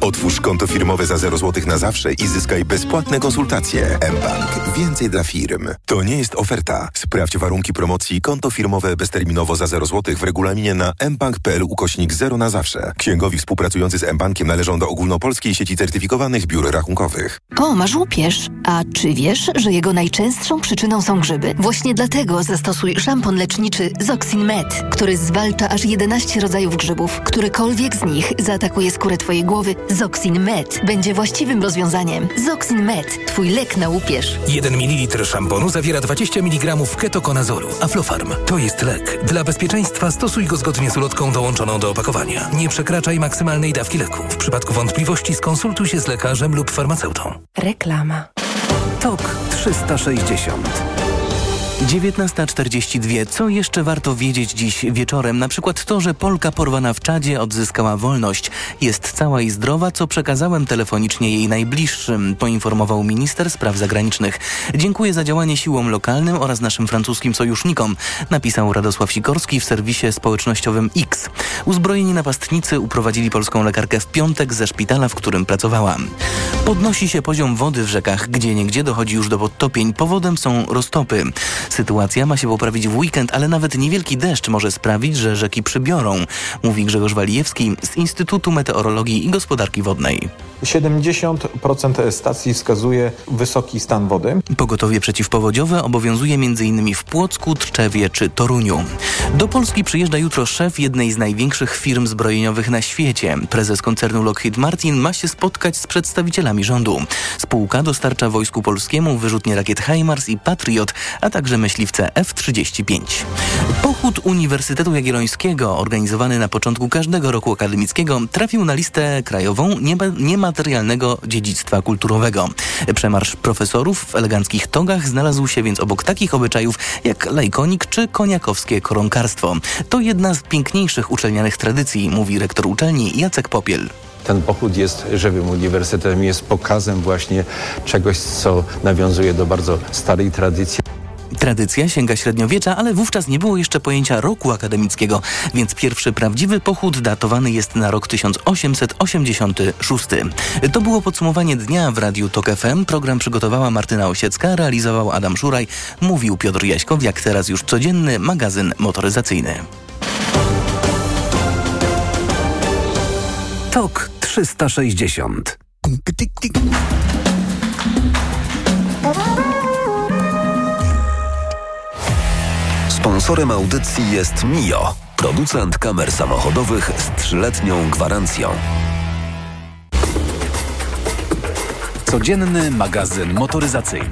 Otwórz konto firmowe za 0 zł na zawsze i zyskaj bezpłatne konsultacje. mBank. Więcej dla firm. To nie jest oferta. Sprawdź warunki promocji konto firmowe bezterminowo za 0 zł w regulaminie na mbank.pl ukośnik 0 na zawsze. Księgowi współpracujący z mBankiem należą do ogólnopolskiej sieci certyfikowanych biur rachunkowych. O, masz łupież. A czy wiesz, że jego najczęstszą przyczyną są grzyby? Właśnie dlatego zastosuj szampon leczniczy Zoxin Med, który zwalcza aż 11 rodzajów grzybów. Którykolwiek z nich zaatakuje skórę twojej głowy, Zoxin Med będzie właściwym rozwiązaniem. Zoxin Med, twój lek na łupież. 1 ml szamponu zawiera 20 mg ketokonazolu. Aflofarm to jest lek. Dla bezpieczeństwa stosuj go zgodnie z ulotką dołączoną do opakowania. Nie przekraczaj maksymalnej dawki leku. W przypadku wątpliwości skonsultuj się z lekarzem lub farmaceutą. Reklama. TOK 360 19.42. Co jeszcze warto wiedzieć dziś wieczorem? Na przykład to, że Polka porwana w Czadzie odzyskała wolność. Jest cała i zdrowa, co przekazałem telefonicznie jej najbliższym, poinformował minister spraw zagranicznych. Dziękuję za działanie siłom lokalnym oraz naszym francuskim sojusznikom, napisał Radosław Sikorski w serwisie społecznościowym X. Uzbrojeni napastnicy uprowadzili polską lekarkę w piątek ze szpitala, w którym pracowała. Podnosi się poziom wody w rzekach, gdzie niegdzie dochodzi już do podtopień. Powodem są roztopy. Sytuacja ma się poprawić w weekend, ale nawet niewielki deszcz może sprawić, że rzeki przybiorą, mówi Grzegorz Walijewski z Instytutu Meteorologii i Gospodarki Wodnej. 70% stacji wskazuje wysoki stan wody. Pogotowie przeciwpowodziowe obowiązuje m.in. w Płocku, Tczewie czy Toruniu. Do Polski przyjeżdża jutro szef jednej z największych firm zbrojeniowych na świecie. Prezes koncernu Lockheed Martin ma się spotkać z przedstawicielami rządu. Spółka dostarcza wojsku polskiemu wyrzutnie rakiet HIMARS i Patriot, a także myśliwce F-35. Pochód Uniwersytetu Jagiellońskiego, organizowany na początku każdego roku akademickiego, trafił na listę krajową niematerialnego dziedzictwa kulturowego. Przemarsz profesorów w eleganckich togach znalazł się więc obok takich obyczajów jak lajkonik czy koniakowskie koronkarstwo. To jedna z piękniejszych uczelnianych tradycji, mówi rektor uczelni Jacek Popiel. Ten pochód jest żywym uniwersytetem, jest pokazem właśnie czegoś, co nawiązuje do bardzo starej tradycji. Tradycja sięga średniowiecza, ale wówczas nie było jeszcze pojęcia roku akademickiego, więc pierwszy prawdziwy pochód datowany jest na rok 1886. To było podsumowanie dnia w Radiu TOK FM. Program przygotowała Martyna Osiecka, realizował Adam Szuraj, mówił Piotr Jaśkow, jak teraz już codzienny magazyn motoryzacyjny. TOK 360 Sponsorem audycji jest Mio, producent kamer samochodowych z trzyletnią gwarancją. Codzienny magazyn motoryzacyjny.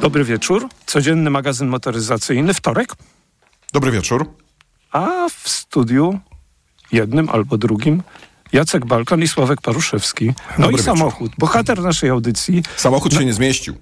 Dobry wieczór. Codzienny magazyn motoryzacyjny. Wtorek. Dobry wieczór. A w studiu jednym albo drugim Jacek Balkan i Sławek Paruszewski. No Dobry i samochód. wieczór. Bohater naszej audycji. Samochód no, się nie zmieścił.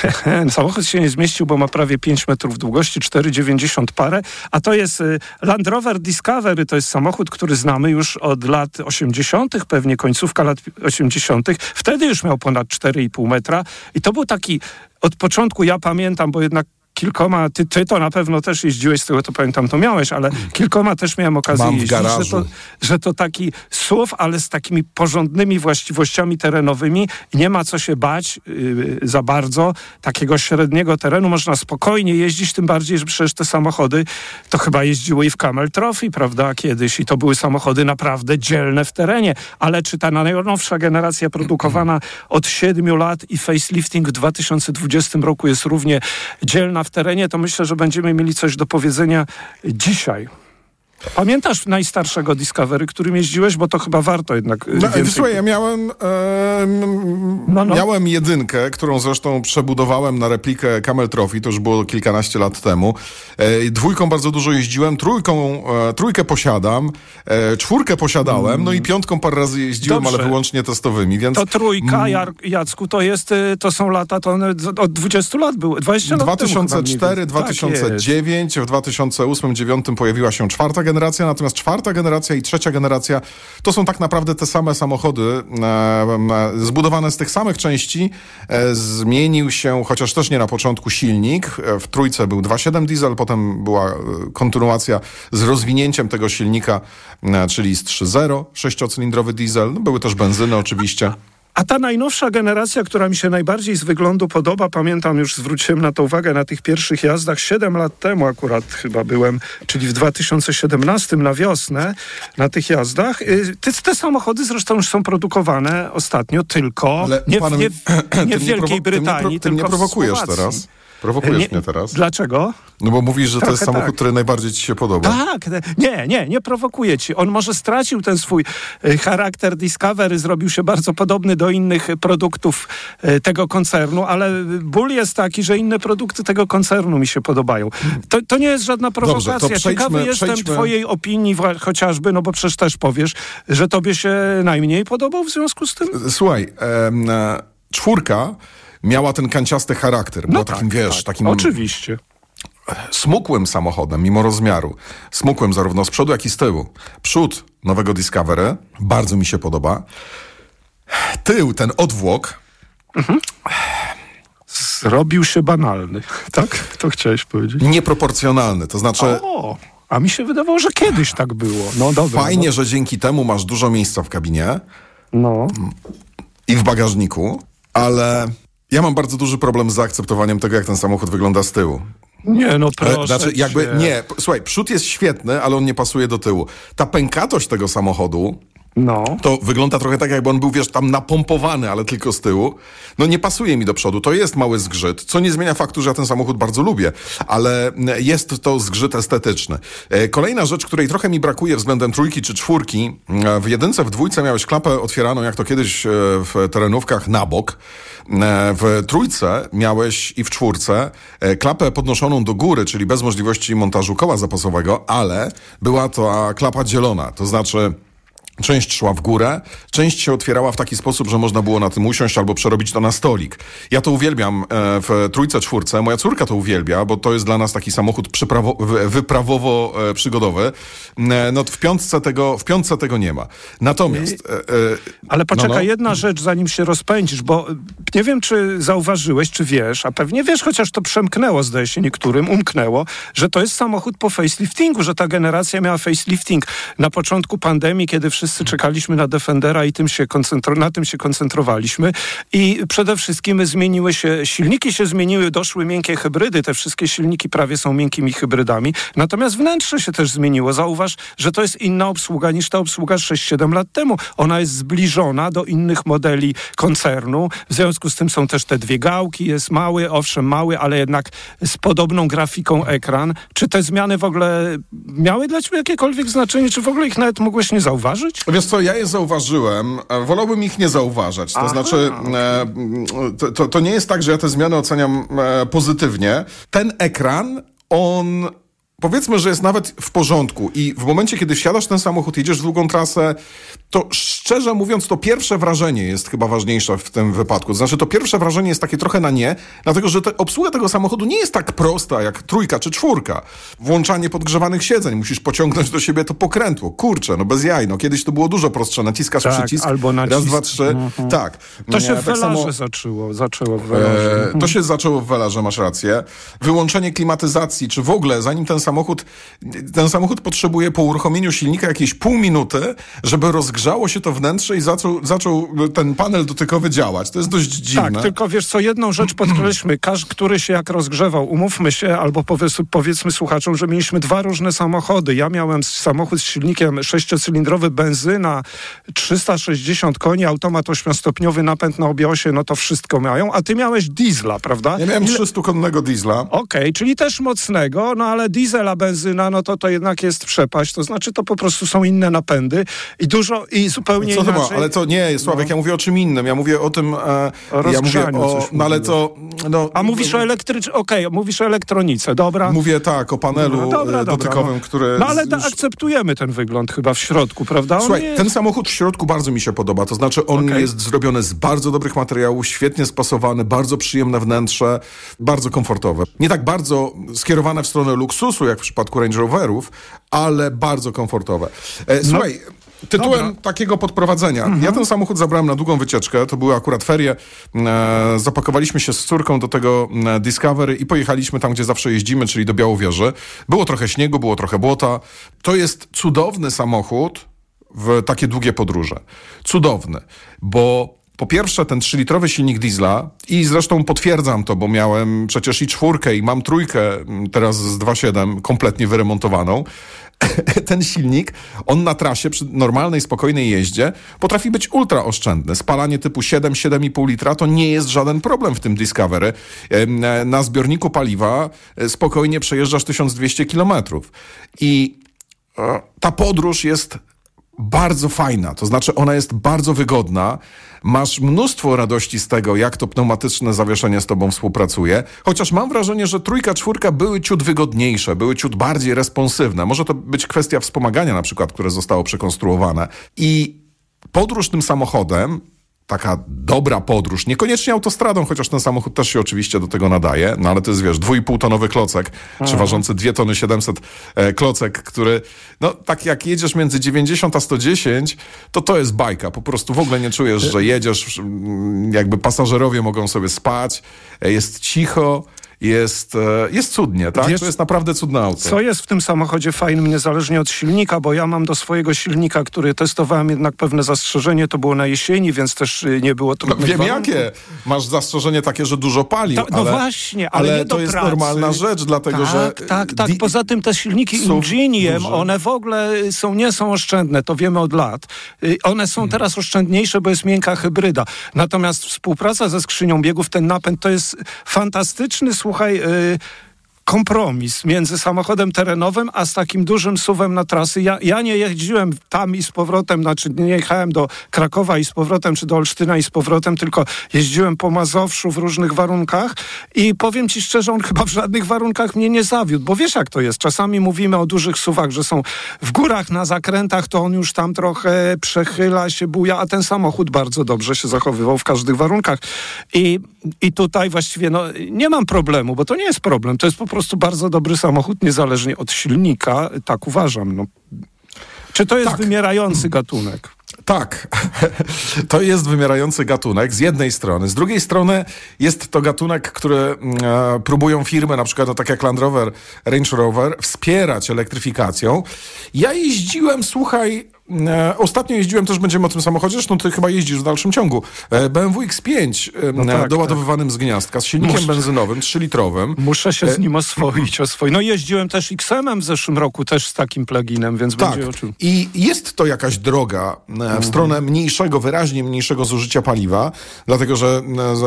Samochód się nie zmieścił, bo ma prawie 5 metrów długości, 4,90 parę, a to jest y, Land Rover Discovery, to jest samochód, który znamy już od lat 80., pewnie końcówka lat 80. Wtedy już miał ponad 4,5 metra i to był taki, od początku ja pamiętam, bo jednak kilkoma, ty, ty to na pewno też jeździłeś, z tego to pamiętam, to miałeś, ale kilkoma też miałem okazję Mam jeździć, garażu. Że, to, że to taki SUV, ale z takimi porządnymi właściwościami terenowymi. Nie ma co się bać yy, za bardzo. Takiego średniego terenu można spokojnie jeździć, tym bardziej, że przecież te samochody to chyba jeździły i w Camel Trophy, prawda, kiedyś i to były samochody naprawdę dzielne w terenie, ale czy ta najnowsza generacja produkowana od siedmiu lat i facelifting w 2020 roku jest równie dzielna w terenie, to myślę, że będziemy mieli coś do powiedzenia dzisiaj. Pamiętasz najstarszego Discovery, którym jeździłeś? Bo to chyba warto jednak... y, No, więcej- Słuchaj, ja miałem, e, No, no. miałem jedynkę, którą zresztą przebudowałem na replikę Camel Trophy, to już było kilkanaście lat temu. E, dwójką bardzo dużo jeździłem, trójką, e, trójkę posiadam, e, czwórkę posiadałem, no i piątką parę razy jeździłem, Mm. Dobrze. ale wyłącznie testowymi, więc... To trójka, Jar, Jacku, to jest, y, to są lata, to one od 20 lat były, 20 lat temu chyba mniej 2004, więcej. Tak jest. 2009, w 2008-2009 pojawiła się czwarta generacja generacja, natomiast czwarta generacja i trzecia generacja to są tak naprawdę te same samochody, e, e, zbudowane z tych samych części. E, zmienił się, chociaż też nie na początku, silnik. W trójce był 2.7 diesel, potem była kontynuacja z rozwinięciem tego silnika, czyli z 3.0 sześciocylindrowy diesel. No, były też benzyny oczywiście. A ta najnowsza generacja, która mi się najbardziej z wyglądu podoba, pamiętam już, zwróciłem na to uwagę na tych pierwszych jazdach 7 lat temu akurat chyba byłem, czyli w 2017 na wiosnę na tych jazdach. Y, Te, te samochody zresztą już są produkowane ostatnio tylko Ale nie, w- panem- nie, w- nie w Wielkiej prowo- ty mnie pro- Brytanii, tylko w prowokujesz Słowacji. teraz. Prowokujesz Nie- mnie teraz. Dlaczego? No bo mówisz, że to Trochę jest samochód, tak. który najbardziej ci się podoba. Tak, nie, nie, nie prowokuje ci. On może stracił ten swój e, charakter Discovery, zrobił się bardzo podobny do innych produktów e, tego koncernu, ale ból jest taki, że inne produkty tego koncernu mi się podobają. To, to nie jest żadna prowokacja. to przejdźmy- Ciekawy jestem przejdźmy- twojej opinii chociażby, no bo przecież też powiesz, że tobie się najmniej podobał w związku z tym? Słuchaj, em, e, czwórka miała ten kanciasty charakter. Była takim, wiesz, tak, takim Oczywiście. smukłym samochodem, mimo rozmiaru. Smukłym zarówno z przodu, jak i z tyłu. Przód nowego Discovery bardzo mi się podoba. Tył, ten odwłok, Zrobił się banalny. Tak? To chciałeś powiedzieć? nieproporcjonalny. To znaczy, O, a mi się wydawało, że kiedyś tak było. No dobra. fajnie, że dzięki temu masz dużo miejsca w kabinie No. i w bagażniku, ale ja mam bardzo duży problem z zaakceptowaniem tego, jak ten samochód wygląda z tyłu. Nie, no E, proszę Znaczy, jakby, nie, słuchaj, przód jest świetny, ale on nie pasuje do tyłu. Ta pękatość tego samochodu, No. to wygląda trochę tak, jakby on był, wiesz, tam napompowany, ale tylko z tyłu. No nie pasuje mi do przodu. To jest mały zgrzyt, co nie zmienia faktu, że ja ten samochód bardzo lubię, ale mm, jest to zgrzyt estetyczny. E, Kolejna rzecz, której trochę mi brakuje względem trójki czy czwórki, e, w jedynce, w dwójce miałeś klapę otwieraną, jak to kiedyś e, w terenówkach, na bok. E, W trójce miałeś i w czwórce e, klapę podnoszoną do góry, czyli bez możliwości montażu koła zapasowego, ale była to klapa dzielona, to znaczy Część szła w górę, część się otwierała w taki sposób, że można było na tym usiąść albo przerobić to na stolik. Ja to uwielbiam e, w trójce, czwórce. Moja córka to uwielbia, bo to jest dla nas taki samochód wyprawowo-przygodowy. No w piątce tego, w piątce tego nie ma. Natomiast... e, e, Ale poczekaj, no, no. jedna rzecz, zanim się rozpędzisz, bo y, nie wiem, czy zauważyłeś, czy wiesz, a pewnie wiesz, chociaż to przemknęło, zdaje się niektórym, umknęło, że to jest samochód po faceliftingu, że ta generacja miała facelifting na początku pandemii, kiedy wszyscy czekaliśmy na Defendera i tym się na tym się koncentrowaliśmy. I przede wszystkim zmieniły się, silniki się zmieniły, doszły miękkie hybrydy, te wszystkie silniki prawie są miękkimi hybrydami, natomiast wnętrze się też zmieniło. Zauważ, że to jest inna obsługa niż ta obsługa 6-7 lat temu. Ona jest zbliżona do innych modeli koncernu. W związku z tym są też te dwie gałki, jest mały, owszem mały, ale jednak z podobną grafiką ekran. Czy te zmiany w ogóle miały dla ciebie jakiekolwiek znaczenie, czy w ogóle ich nawet mogłeś nie zauważyć? Wiesz co, ja je zauważyłem, e, wolałbym ich nie zauważać. To Aha, znaczy, e, to, to, to nie jest tak, że ja te zmiany oceniam e, pozytywnie. Ten ekran, on powiedzmy, że jest nawet w porządku i w momencie, kiedy wsiadasz w ten samochód, jedziesz długą trasę, to szczerze mówiąc, to pierwsze wrażenie jest chyba ważniejsze w tym wypadku. To znaczy, to pierwsze wrażenie jest takie trochę na nie, dlatego, że te, obsługa tego samochodu nie jest tak prosta jak trójka czy czwórka. Włączanie podgrzewanych siedzeń, musisz pociągnąć do siebie to pokrętło. Kurczę, no bez jaj, no kiedyś to było dużo prostsze. Naciskasz Tak, przycisk, albo raz, nacisk. dwa, trzy, tak. To się w tak Velarze samo- zaczęło, zaczęło w Velarze. E, to się zaczęło w Welarze, masz rację. Wyłączenie klimatyzacji, czy w ogóle, zanim ten samochód, ten samochód potrzebuje po uruchomieniu silnika jakieś pół minuty, żeby rozgrzało się to wnętrze i zaczął, zaczął ten panel dotykowy działać. To jest dość dziwne. Tak, tylko wiesz co, jedną rzecz podkreślmy. Każdy, który się jak rozgrzewał, umówmy się, albo powiedz, powiedzmy słuchaczom, że mieliśmy dwa różne samochody. Ja miałem samochód z silnikiem sześciocylindrowy, benzyna, 360 koni, automat ośmiostopniowy, napęd na obie osie, no to wszystko mają, a ty miałeś diesla, prawda? Ja miałem Ile- 300-konnego diesla. Okej, czyli też mocnego, no ale diesel, a benzyna, no to to jednak jest przepaść, to znaczy to po prostu są inne napędy i dużo, i zupełnie co to ma? inaczej. Ale to nie, Sławek, ja mówię o czym innym. Ja mówię o tym... E, ja mówię o... No ale to... No, A mówisz o elektrycz... Okej, mówisz o elektronice, dobra. Mówię tak, o panelu No dobra, e, dobra, dotykowym, no. który... No ale ta, akceptujemy ten wygląd chyba w środku, prawda? On Słuchaj, nie ten samochód w środku bardzo mi się podoba. To znaczy, on Okej. jest zrobiony z bardzo dobrych materiałów, świetnie spasowany, bardzo przyjemne wnętrze, bardzo komfortowe. Nie tak bardzo skierowane w stronę luksusu, jak w przypadku Range Roverów, ale bardzo komfortowe. E, słuchaj. Tytułem takiego podprowadzenia. Ja ten samochód zabrałem na długą wycieczkę. To były akurat ferie. E, zapakowaliśmy się z córką do tego e, Discovery i pojechaliśmy tam, gdzie zawsze jeździmy, czyli do Białowieży. Było trochę śniegu, było trochę błota. To jest cudowny samochód w takie długie podróże. Cudowny, bo po pierwsze ten 3-litrowy silnik diesla i zresztą potwierdzam to, bo miałem przecież i czwórkę i mam trójkę m, teraz z 2.7 kompletnie wyremontowaną. Ten silnik, on na trasie przy normalnej, spokojnej jeździe potrafi być ultra oszczędny. Spalanie typu 7-7,5 litra to nie jest żaden problem w tym Discovery. Na zbiorniku paliwa e, spokojnie przejeżdżasz 1200 kilometrów. I e, ta podróż jest bardzo fajna, to znaczy ona jest bardzo wygodna. Masz mnóstwo radości z tego, jak to pneumatyczne zawieszenie z tobą współpracuje. Chociaż mam wrażenie, że trójka, czwórka były ciut wygodniejsze, były ciut bardziej responsywne. Może to być kwestia wspomagania na przykład, które zostało przekonstruowane. I podróż tym samochodem, taka dobra podróż, niekoniecznie autostradą, chociaż ten samochód też się oczywiście do tego nadaje, no ale to jest, wiesz, 2,5 tonowy klocek, czy ważący 2 tony 700 e, klocek, który, no tak jak jedziesz między 90 a 110, to to jest bajka, po prostu w ogóle nie czujesz, że jedziesz, jakby pasażerowie mogą sobie spać, e, jest cicho, jest, e, jest cudnie, tak? Wiesz- to jest naprawdę cudne auto. Co jest w tym samochodzie fajnym, niezależnie od silnika, bo ja mam do swojego silnika, który testowałem jednak pewne zastrzeżenie, to było na jesieni, więc też y, nie było No, trudnych wiem warunków. jakie. Masz zastrzeżenie takie, że dużo pali. No ale, właśnie, ale do to jest normalna rzecz, dlatego tak, że... Tak, tak. di- Poza tym te silniki Ingeniem, one w ogóle są, nie są oszczędne, to wiemy od lat. Y, One są Hmm. teraz oszczędniejsze, bo jest miękka hybryda. Natomiast współpraca ze skrzynią biegów, ten napęd, to jest fantastyczny, słuchaj... y, kompromis między samochodem terenowym, a z takim dużym suwem na trasy. Ja, ja nie jeździłem tam i z powrotem, znaczy nie jechałem do Krakowa i z powrotem, czy do Olsztyna i z powrotem, tylko jeździłem po Mazowszu w różnych warunkach i powiem ci szczerze, on chyba w żadnych warunkach mnie nie zawiódł, bo wiesz jak to jest. Czasami mówimy o dużych suwach, że są w górach, na zakrętach, to on już tam trochę przechyla się, buja, a ten samochód bardzo dobrze się zachowywał w każdych warunkach. I, i tutaj właściwie no, nie mam problemu, bo to nie jest problem. To jest po prostu bardzo dobry samochód, niezależnie od silnika, tak uważam. No. Czy to jest Tak. wymierający gatunek? Tak, to jest wymierający gatunek z jednej strony. Z drugiej strony jest to gatunek, który mm, e, próbują firmy, na przykład no, tak jak Land Rover, Range Rover, wspierać elektryfikacją. Ja jeździłem, słuchaj, ostatnio jeździłem, też będziemy o tym samochodzie, zresztą ty chyba jeździsz w dalszym ciągu, e, BMW X5 e, No tak, doładowywanym z gniazdka, z silnikiem Muszę. benzynowym, 3-litrowym. Muszę się E, z nim oswoić, oswoić. No jeździłem też XM-em w zeszłym roku, też z takim pluginem, więc Tak. będzie o czym. I jest to jakaś droga e, w stronę mniejszego, wyraźnie mniejszego zużycia paliwa, dlatego że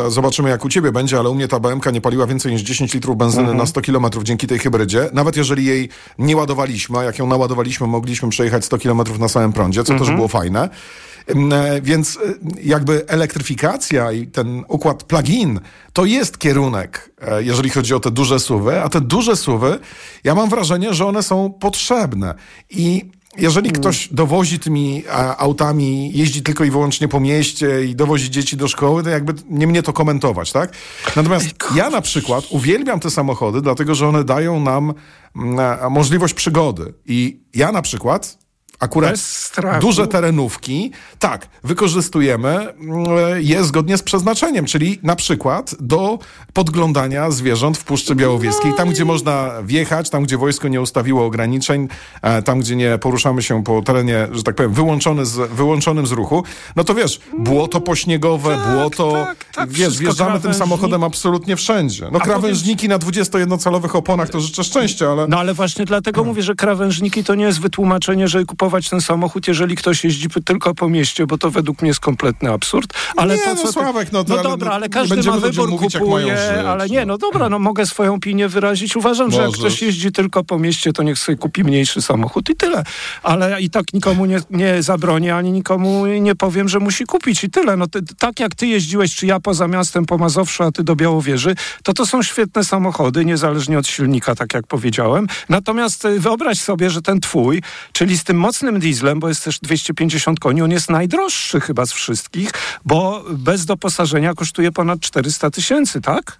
e, zobaczymy jak u ciebie będzie, ale u mnie ta BMK nie paliła więcej niż 10 litrów benzyny na 100 kilometrów dzięki tej hybrydzie. Nawet jeżeli jej nie ładowaliśmy, a jak ją naładowaliśmy, mogliśmy przejechać 100 kilometrów na samym prądzie, co też było fajne. E, Więc e, jakby elektryfikacja i ten układ plug-in to jest kierunek, e, jeżeli chodzi o te duże suwy, a te duże suwy, ja mam wrażenie, że one są potrzebne. I jeżeli ktoś dowozi tymi autami, jeździ tylko i wyłącznie po mieście i dowozi dzieci do szkoły, to jakby nie mnie to komentować, tak? Natomiast ja na przykład uwielbiam te samochody, dlatego że one dają nam mm, możliwość przygody. I ja na przykład akurat duże terenówki, tak, wykorzystujemy mm, je zgodnie z przeznaczeniem, czyli na przykład do podglądania zwierząt w Puszczy Białowieskiej, tam gdzie można wjechać, tam gdzie wojsko nie ustawiło ograniczeń, e, tam gdzie nie poruszamy się po terenie, że tak powiem, wyłączony z, wyłączonym z ruchu, no to wiesz, błoto pośniegowe, Tak, błoto, tak, tak, wiesz, wjeżdżamy tym samochodem absolutnie wszędzie. No A krawężniki na 21-calowych oponach to życzę szczęścia, ale... No ale właśnie dlatego Hmm. mówię, że krawężniki to nie jest wytłumaczenie, żeby kupować kupować ten samochód, jeżeli ktoś jeździ tylko po mieście, bo to według mnie jest kompletny absurd. Ale Nie, to, no, co ty- Sławek, no to- no dobra, no, ale każdy ma wybór, mówić, kupuje, ale nie, no dobra, no mogę swoją opinię wyrazić. Uważam, że jak Możesz. ktoś jeździ tylko po mieście, to niech sobie kupi mniejszy samochód i tyle. Ale i tak nikomu nie, nie zabronię, ani nikomu nie powiem, że musi kupić i tyle. No ty, tak jak ty jeździłeś, czy ja poza miastem, po Mazowszu, a ty do Białowieży, to to są świetne samochody, niezależnie od silnika, tak jak powiedziałem. Natomiast y, wyobraź sobie, że ten twój, czyli z tym mocnym dieslem, bo jest też 250 koni, on jest najdroższy chyba z wszystkich, bo bez doposażenia kosztuje ponad 400 tysięcy, tak?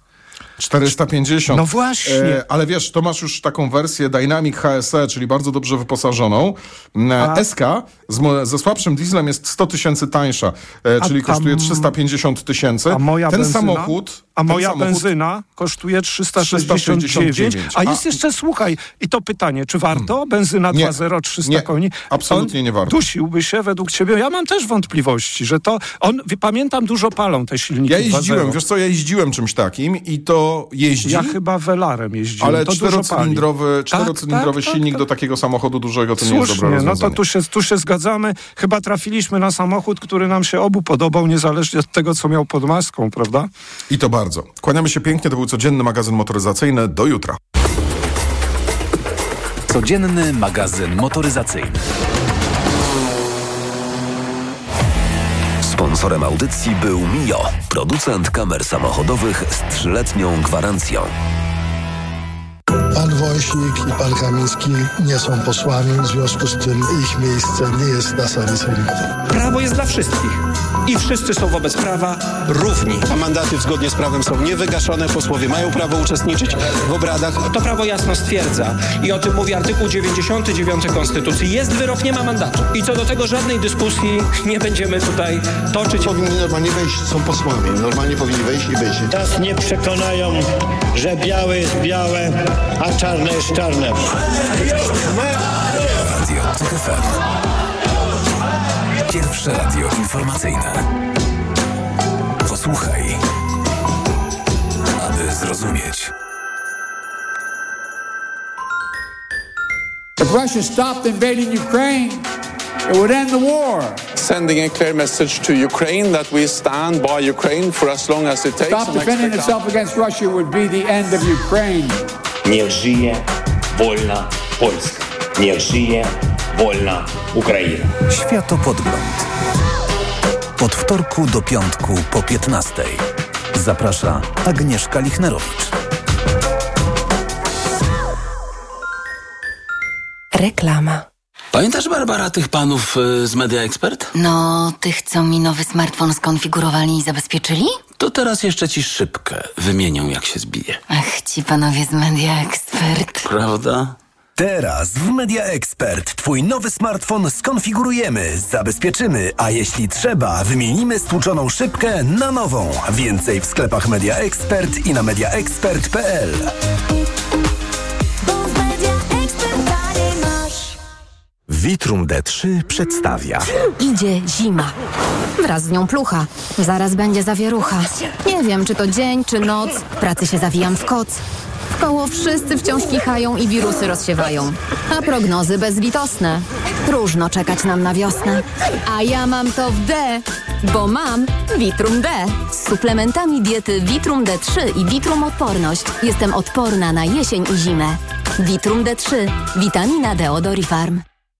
450. No właśnie. E, ale wiesz, to masz już taką wersję Dynamic HSE, czyli bardzo dobrze wyposażoną. E, SK z, ze słabszym dieslem jest 100 tysięcy tańsza, e, czyli tam- kosztuje 350 tysięcy. A moja Ten benzyna, samochód... A ten moja samochód, benzyna kosztuje 369. 369. A jest A- jeszcze, słuchaj, i to pytanie, czy warto? Benzyna Nie. 2.0, 300 Nie. koni. Absolutnie On nie warto. Dusiłby się według ciebie. Ja mam też wątpliwości, że to... On, pamiętam, dużo palą te silniki Ja jeździłem, 2.0. wiesz co, ja jeździłem czymś takim i to jeździ. Ja chyba welarem jeździłem. Ale to czterocylindrowy, Tak, czterocylindrowy tak, silnik tak, do takiego samochodu dużego to nie jest dobre Słusznie, no rozwiązanie. to tu się, tu się zgadzamy. Chyba trafiliśmy na samochód, który nam się obu podobał, niezależnie od tego, co miał pod maską, prawda? I to bardzo. Kłaniamy się pięknie, to był codzienny magazyn motoryzacyjny. Do jutra. Codzienny magazyn motoryzacyjny. Sponsorem audycji był Mio, producent kamer samochodowych z trzyletnią gwarancją. Pan Wąśnik i pan Kamiński nie są posłami, w związku z tym ich miejsce nie jest na sali sejmowej. Prawo jest dla wszystkich i wszyscy są wobec prawa równi. A mandaty zgodnie z prawem są niewygaszone, posłowie mają prawo uczestniczyć w obradach. To prawo jasno stwierdza i o tym mówi artykuł 99 Konstytucji. Jest wyrok, nie ma mandatu. I co do tego żadnej dyskusji nie będziemy tutaj toczyć. Powinni normalnie wejść, są posłami, normalnie powinni wejść i być. Nas nie przekonają, że białe jest białe, a czarne jest czarne. Radio TOK FM. Pierwsze radio informacyjne. Posłuchaj, aby zrozumieć. If Russia stopped invading Ukraine, it would end the war. Sending a clear message to Ukraine that we stand by Ukraine for as long as it takes. Stop defending itself against Russia would be the end of Ukraine. Niech żyje wolna Polska. Niech żyje wolna Ukraina. Światopodgląd. Od wtorku do piątku po 15. Zaprasza Agnieszka Lichnerowicz. Reklama. Pamiętasz, Barbara, tych panów y, z Media Expert? No, tych, co mi nowy smartfon skonfigurowali i zabezpieczyli? To teraz jeszcze ci szybkę wymienią, jak się zbije. Ach, ci panowie z Media Expert. Prawda? Teraz w Media Expert Twój nowy smartfon skonfigurujemy, zabezpieczymy, a jeśli trzeba, wymienimy stłuczoną szybkę na nową. Więcej w sklepach Media Expert i na mediaexpert.pl. Vitrum D3 przedstawia. Idzie zima. Wraz z nią plucha. Zaraz będzie zawierucha. Nie wiem, czy to dzień, czy noc. Pracy się zawijam w koc. W koło wszyscy wciąż kichają i wirusy rozsiewają. A prognozy bezlitosne. Próżno czekać nam na wiosnę. A ja mam to w D, bo mam Vitrum D. Z suplementami diety Vitrum D3 i Vitrum Odporność jestem odporna na jesień i zimę. Vitrum D3. Witamina D od Orifarm.